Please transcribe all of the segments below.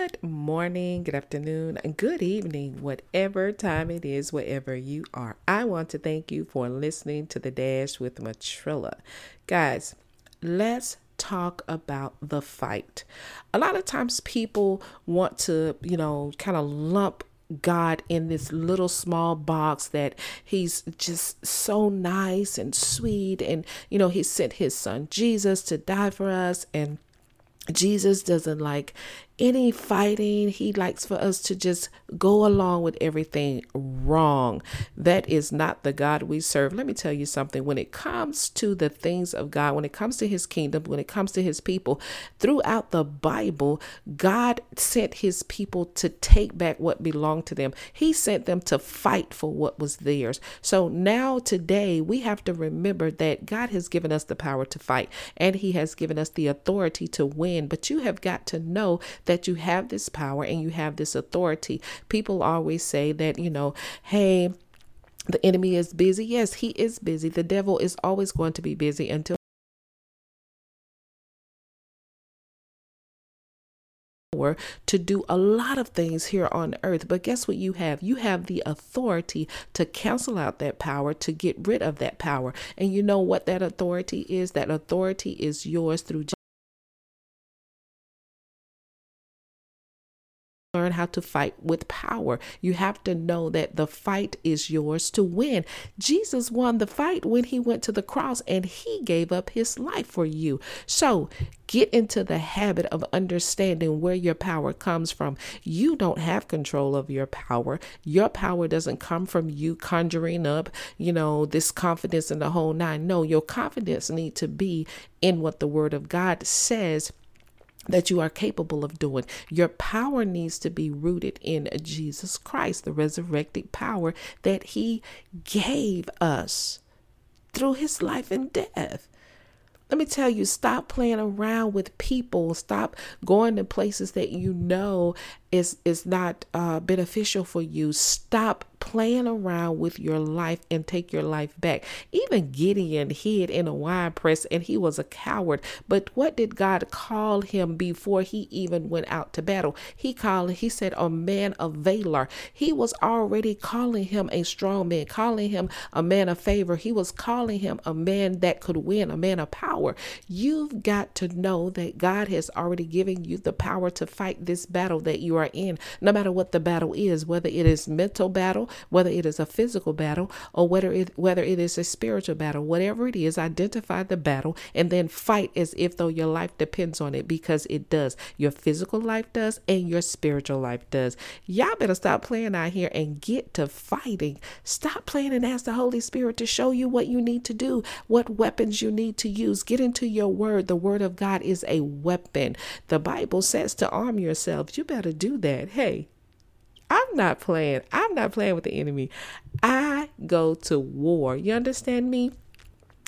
Good morning, good afternoon, and good evening, whatever time it is, wherever you are. I want to thank you for listening to the Dash with Matrilla. Guys, let's talk about the fight. A lot of times people want to, you know, kind of lump God in this little small box that he's just so nice and sweet and you know he sent his son Jesus to die for us and Jesus doesn't like any fighting. He likes for us to just go along with everything wrong. That is not the God we serve. Let me tell you something. When it comes to the things of God, when it comes to his kingdom, when it comes to his people, throughout the Bible, God sent his people to take back what belonged to them. He sent them to fight for what was theirs. So now, today, we have to remember that God has given us the power to fight and he has given us the authority to win. But you have got to know that you have this power and you have this authority. People always say that, you know, hey, the enemy is busy. Yes, he is busy. The devil is always going to be busy until to do a lot of things here on earth. But guess what you have? You have the authority to cancel out that power, to get rid of that power. And you know what that authority is? That authority is yours through how to fight with power. You have to know that the fight is yours to win. Jesus won the fight when he went to the cross and he gave up his life for you. So get into the habit of understanding where your power comes from. You don't have control of your power. Your power doesn't come from you conjuring up, you know, this confidence in the whole nine. No, your confidence need to be in what the word of God says that you are capable of doing. Your power needs to be rooted in Jesus Christ, the resurrected power that He gave us through His life and death. Let me tell you, stop playing around with people. Stop going to places that you know is is not uh, beneficial for you. Stop playing around with your life and take your life back. Even Gideon hid in a wine press and he was a coward. But what did God call him before he even went out to battle? He called, he said, a man of valor. He was already calling him a strong man, calling him a man of favor. He was calling him a man that could win, a man of power. You've got to know that God has already given you the power to fight this battle that you are in, no matter what the battle is, whether it is mental battle, whether it is a physical battle or whether it whether it is a spiritual battle, whatever it is, identify the battle and then fight as if though your life depends on it because it does. Your physical life does and your spiritual life does. Y'all better stop playing out here and get to fighting. Stop playing and ask the Holy Spirit to show you what you need to do, what weapons you need to use. Get into your word. The word of God is a weapon. The Bible says to arm yourselves. You better do that. Hey, not playing. I'm not playing with the enemy. I go to war. You understand me?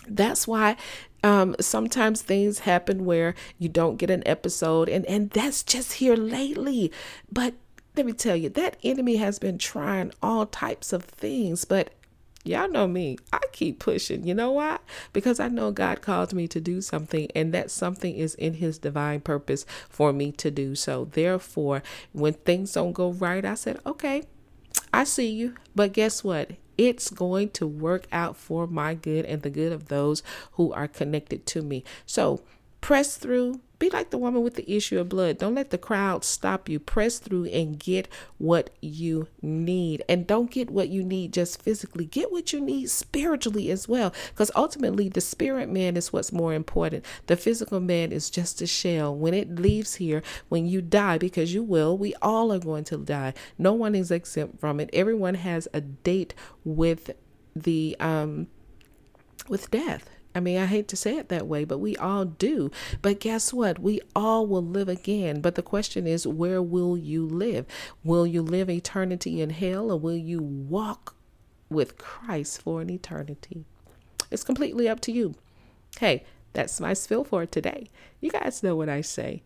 That's why um, sometimes things happen where you don't get an episode, and and that's just here lately. But let me tell you, that enemy has been trying all types of things, but Y'all know me. I keep pushing. You know why? Because I know God called me to do something, and that something is in His divine purpose for me to do so. Therefore, when things don't go right, I said, okay, I see you. But guess what? It's going to work out for my good and the good of those who are connected to me. So press through, be like the woman with the issue of blood. Don't let the crowd stop you. Press through and get what you need. And don't get what you need just physically. Get what you need spiritually as well. Because ultimately, the spirit man is what's more important. The physical man is just a shell. When it leaves here, when you die, because you will, we all are going to die. No one is exempt from it. Everyone has a date with the um with death I mean, I hate to say it that way, but we all do. But guess what? We all will live again. But the question is, where will you live? Will you live eternity in hell or will you walk with Christ for an eternity? It's completely up to you. Hey, that's my spill for today. You guys know what I say.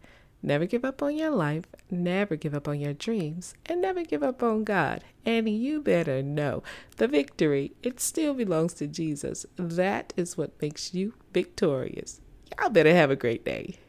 Never give up on your life, never give up on your dreams, and never give up on God. And you better know the victory, it still belongs to Jesus. That is what makes you victorious. Y'all better have a great day.